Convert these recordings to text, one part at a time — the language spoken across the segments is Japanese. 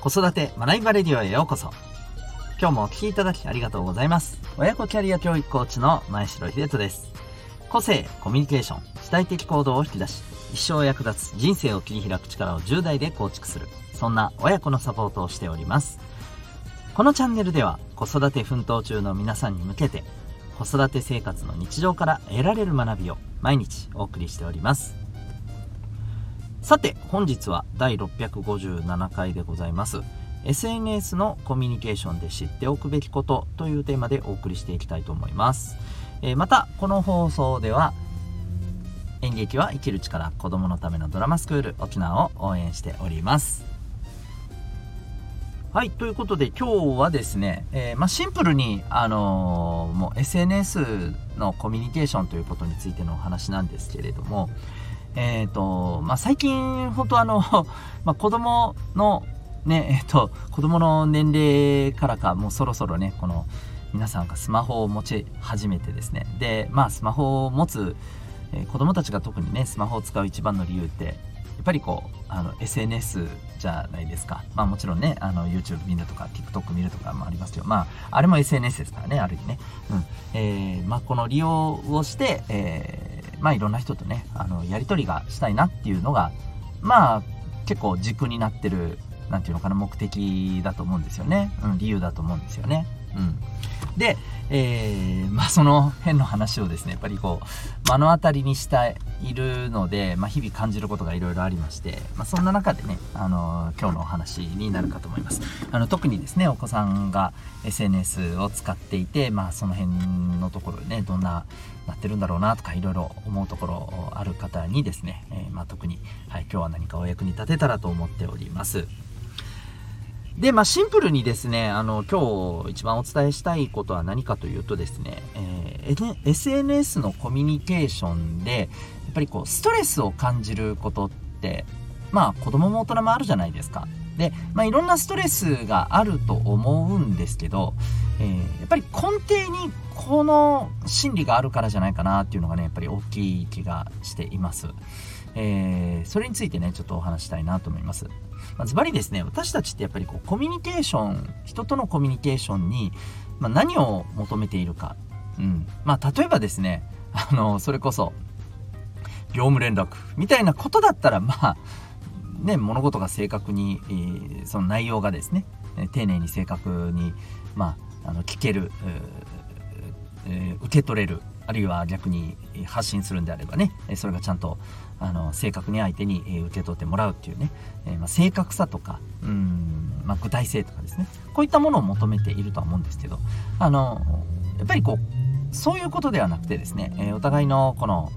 子育て学びバレディオへようこそ。今日もお聴きいただきありがとうございます。親子キャリア教育コーチの前城秀人です。個性、コミュニケーション、主体的行動を引き出し、一生役立つ人生を切り開く力を10代で構築する。そんな親子のサポートをしております。このチャンネルでは子育て奮闘中の皆さんに向けて子育て生活の日常から得られる学びを毎日お送りしております。さて、本日は第657回でございます。SNS のコミュニケーションで知っておくべきことというテーマでお送りしていきたいと思います。えー、また、この放送では演劇は生きる力子供のためのドラマスクール沖縄を応援しております。はい、ということで今日はですね、えー、まあ、シンプルに、あのー、もう SNS のコミュニケーションということについてのお話なんですけれども、えっ、ー、と、まあ、最近、本当あの、まあ、子供の、ね、えっ、ー、と、子供の年齢からか、もうそろそろね、この、皆さんがスマホを持ち始めてですね、で、まあ、スマホを持つ、えー、子供たちが特にね、スマホを使う一番の理由って、やっぱりこう、あの、SNS じゃないですか。まあもちろんね、あの、YouTube 見るとか、TikTok 見るとかもありますけど、まあ、あれも SNS ですからね、ある意味ね。うん。えー、まあこの利用をして、えまあいろんな人とね、あの、やりとりがしたいなっていうのが、まあ結構軸になってる、なんていうのかな、目的だと思うんですよね。うん、理由だと思うんですよね。うん。で、えー、まあその辺の話をですね、やっぱりこう、目の当たりにしているので、まあ日々感じることがいろいろありまして、まあそんな中でね、あの、今日のお話になるかと思います。あの、特にですね、お子さんが SNS を使っていて、まあその辺のところね、どんななってるんだろうなとかいろいろ思うところある方にですね、えー、ま特に、はい、今日は何かお役に立てたらと思っております。で、まあ、シンプルにですね、あの、今日一番お伝えしたいことは何かというとですね、えー、SNS のコミュニケーションで、やっぱりこう、ストレスを感じることって、まあ、子供も大人もあるじゃないですか。で、まあ、いろんなストレスがあると思うんですけど、えー、やっぱり根底にこの心理があるからじゃないかなっていうのがね、やっぱり大きい気がしています。えー、それについてね、ちょっとお話したいなと思います。まあ、ズバリですね、私たちってやっぱりこうコミュニケーション、人とのコミュニケーションに、まあ、何を求めているか。うん。まあ、例えばですね、あの、それこそ、業務連絡みたいなことだったら、まあ、ね、物事が正確に、えー、その内容がですね、丁寧に正確に、まあ、あの聞ける、えー、受け取れるあるいは逆に発信するんであればねそれがちゃんとあの正確に相手に受け取ってもらうっていうね、え、まあ、正確さとかうん、まあ、具体性とかですねこういったものを求めているとは思うんですけどあのやっぱりこうそういうことではなくてですね、え、お互いのこの、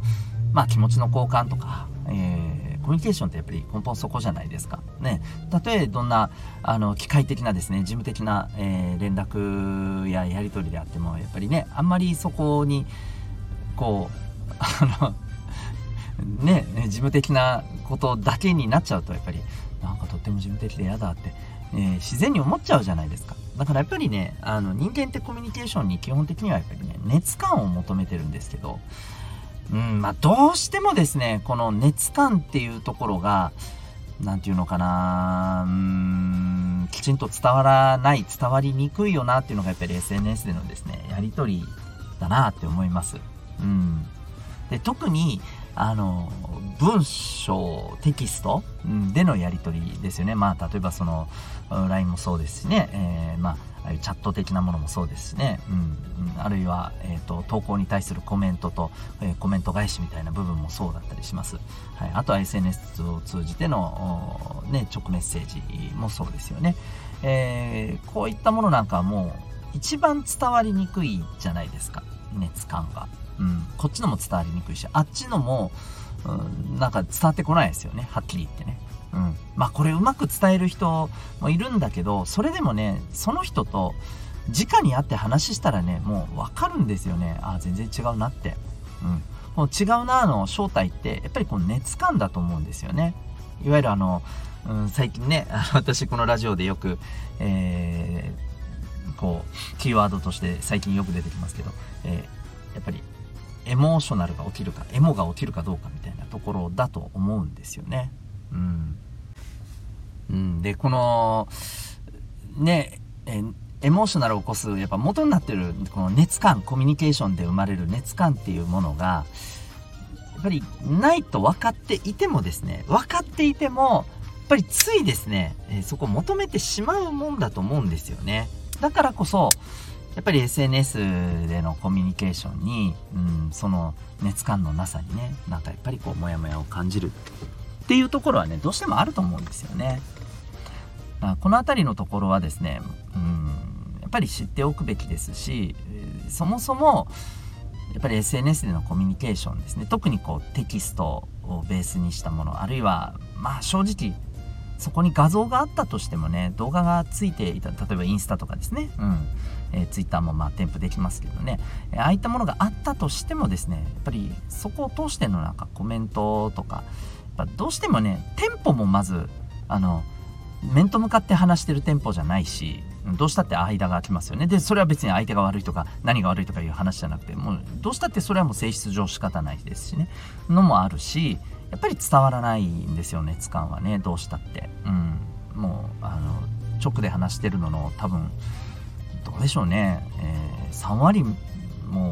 まあ、気持ちの交換とか、えーコミュニケーションってやっぱり根本そこじゃないですか。ね。たとえどんな、あの、機械的なですね、事務的な、えー、連絡ややり取りであっても、やっぱりね、あんまりそこに、こう、あの、ね、事務的なことだけになっちゃうと、やっぱり、なんかとっても事務的で嫌だって、えー、自然に思っちゃうじゃないですか。だからやっぱりね、あの、人間ってコミュニケーションに基本的にはやっぱりね、熱感を求めてるんですけど、うん、まあ、どうしてもですね、この熱感っていうところが、なんていうのかな、うん、きちんと伝わらない、伝わりにくいよなっていうのがやっぱり SNS でのですね、やりとりだなって思います。うん。で、特に、あの、文章、テキストでのやり取りですよね。まあ、例えばその、LINE もそうですしね、えー、まあ、チャット的なものもそうですしね、うん、あるいは、えーと、投稿に対するコメントと、えー、コメント返しみたいな部分もそうだったりします。はい、あとは SNS を通じての、ね、直メッセージもそうですよね。えー、こういったものなんかはもう一番伝わりにくいじゃないですか、熱感が。うん、こっちのも伝わりにくいし、あっちのも、うん、なんか伝わってこないですよね、はっきり言ってね。うん。まあこれうまく伝える人もいるんだけど、それでもね、その人と直に会って話したらね、もうわかるんですよね。ああ、全然違うなって。うん。もう違うなの正体って、やっぱりこの熱感だと思うんですよね。いわゆるあの、うん、最近ね、私このラジオでよく、えー、こう、キーワードとして最近よく出てきますけど、えー、やっぱりエモーショナルが起きるか、エモが起きるかどうかみたいなところだと思うんですよね。うん。うん、で、この、ね、えエモーショナルを起こす、やっぱ元になってる、この熱感、コミュニケーションで生まれる熱感っていうものが、やっぱりないと分かっていてもですね、分かっていても、やっぱりついですね、えそこを求めてしまうもんだと思うんですよね。だからこそ、やっぱり SNS でのコミュニケーションに、うん、その熱感のなさにね、なんかやっぱりこう、モヤモヤを感じるっていうところはね、どうしてもあると思うんですよね。この辺りのところはですね、うん、やっぱり知っておくべきですし、そもそも、やっぱり SNS でのコミュニケーションですね特にこうテキストをベースにしたものあるいはまあ正直そこに画像があったとしてもね動画がついていた例えばインスタとかですね、うんえー、ツイッターもまあ添付できますけどね、えああいったものがあったとしてもですねやっぱりそこを通してのなんかコメントとかやっぱどうしてもねテンポもまずあの面と向かって話してるテンポじゃないしどうしたって間が空きますよね。で、それは別に相手が悪いとか、何が悪いとかいう話じゃなくて、もう、どうしたってそれはもう性質上仕方ないですしね。のもあるし、やっぱり伝わらないんですよ、熱感はね。どうしたって。うん。もう、あの、直で話してるのの多分、どうでしょうね。えー、3割も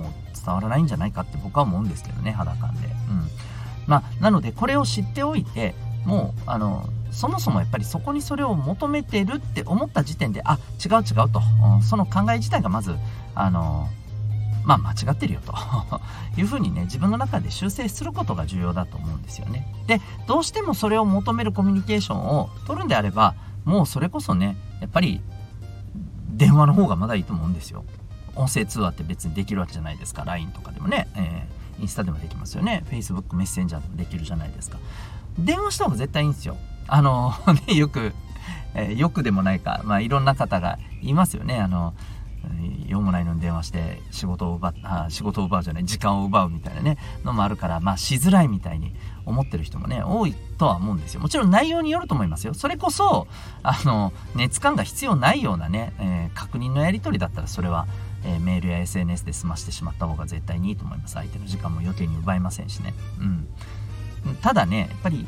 う伝わらないんじゃないかって僕は思うんですけどね、肌感で。うん。まあ、なので、これを知っておいて、もう、あの、そもそもやっぱりそこにそれを求めてるって思った時点で、あ、違う違うと、その考え自体がまず、あの、まあ間違ってるよと いうふうにね、自分の中で修正することが重要だと思うんですよね。で、どうしてもそれを求めるコミュニケーションを取るんであれば、もうそれこそね、やっぱり電話の方がまだいいと思うんですよ。音声通話って別にできるわけじゃないですか。LINE とかでもね、えー、インスタでもできますよね。Facebook メッセンジャーでもできるじゃないですか。電話した方が絶対いいんですよ。あの、ね、よく、えー、よくでもないか、まあ、いろんな方がいますよね。あの、用もないのに電話して仕事を奪っあ仕事を奪うじゃない時間を奪うみたいなねのもあるからまあしづらいみたいに思ってる人もね多いとは思うんですよ。もちろん内容によると思いますよ。それこそあの熱感が必要ないようなね、えー、確認のやり取りだったらそれは、えー、メールや SNS で済ましてしまった方が絶対にいいと思います。相手の時間も余計に奪いませんしね。うん。ただねやっぱり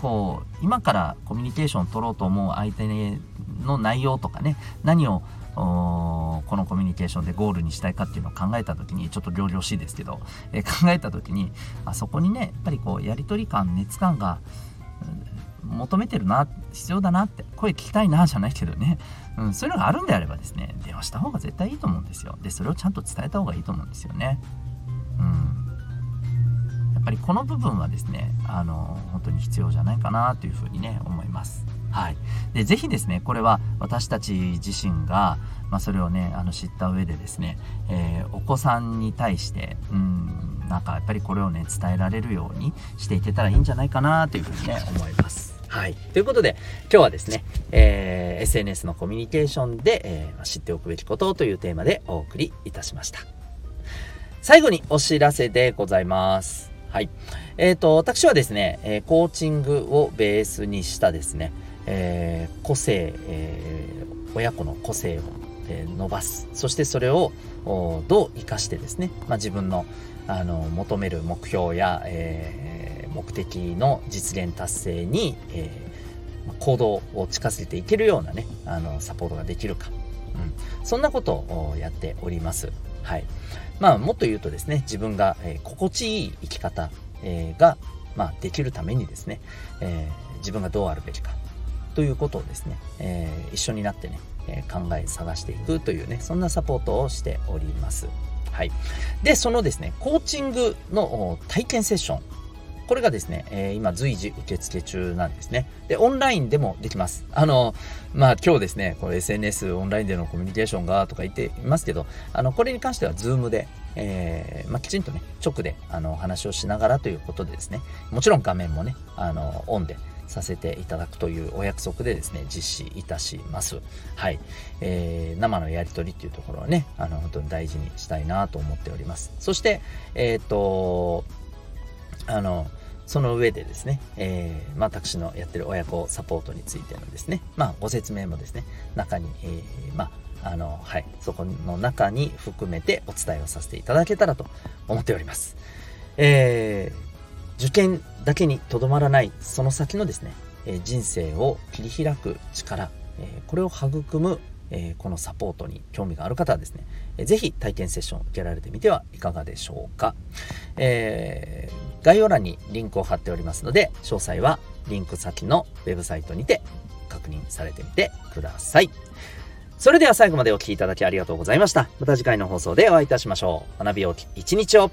こう今からコミュニケーションを取ろうと思う相手の内容とかね何をこのコミュニケーションでゴールにしたいかっていうのを考えた時にちょっと量々しいですけど、えー、考えた時にあそこにねやっぱりこうやり取り感熱感が、求めてるな必要だなって声聞きたいなじゃないけどね、うん、そういうのがあるんであればですね電話した方が絶対いいと思うんですよ。でそれをちゃんと伝えた方がいいと思うんですよね。うん。やっぱりこの部分はですね、あの、本当に必要じゃないかなというふうにね、思います。はい。で、ぜひですね、これは私たち自身が、まあ、それをね、あの、知った上でですね、えー、お子さんに対して、うん、なんかやっぱりこれをね、伝えられるようにしていけたらいいんじゃないかなというふうにね、思います。はい。ということで、今日はですね、えー、SNS のコミュニケーションで、えー、知っておくべきことというテーマでお送りいたしました。最後にお知らせでございます。はい。えっ、ー、と、私はですね、えー、コーチングをベースにしたですね、えー、個性、え親子の個性を、え伸ばす。そしてそれをどう活かしてですね、まあ、自分のあの求める目標や、え目的の実現達成に、え行動を近づけていけるようなね、あのサポートができるか。うん、そんなことをやっております。はい。まあ、もっと言うとですね、自分が、えー、心地いい生き方、えー、が、まあ、できるためにですね、えー、自分がどうあるべきかということをですね、え一緒になってね、え考え探していくというね、そんなサポートをしております。はい。で、そのですね、コーチングの体験セッションこれがですね、えー、今随時受付中なんですね。で、オンラインでもできます。あの、まあ今日ですね、これ SNS オンラインでのコミュニケーションがとか言っていますけど、あの、これに関しては Zoom で、えー、まあ、きちんとね、直であの話をしながらということでですね、もちろん画面もね、あの、オンでさせていただくというお約束でですね、実施いたします。はい。えー、生のやりとりっていうところはね、あの、本当に大事にしたいなと思っております。そして、えっ、ー、と、あの、その上でですね、えー、まあ、私のやってる親子サポートについてのですね、まあ、ご説明もですね、中に、えー、まあ、あの、はい、そこの中に含めてお伝えをさせていただけたらと思っております。えー、受験だけにとどまらない、その先のですね、え人生を切り開く力、えこれを育む、えこのサポートに興味がある方はですね、えぜひ体験セッションを受けられてみてはいかがでしょうか、えー、概要欄にリンクを貼っておりますので詳細はリンク先のウェブサイトにて確認されてみてください。それでは最後までお聴きいただきありがとうございました。また次回の放送でお会いいたしましょう。学びよう一日を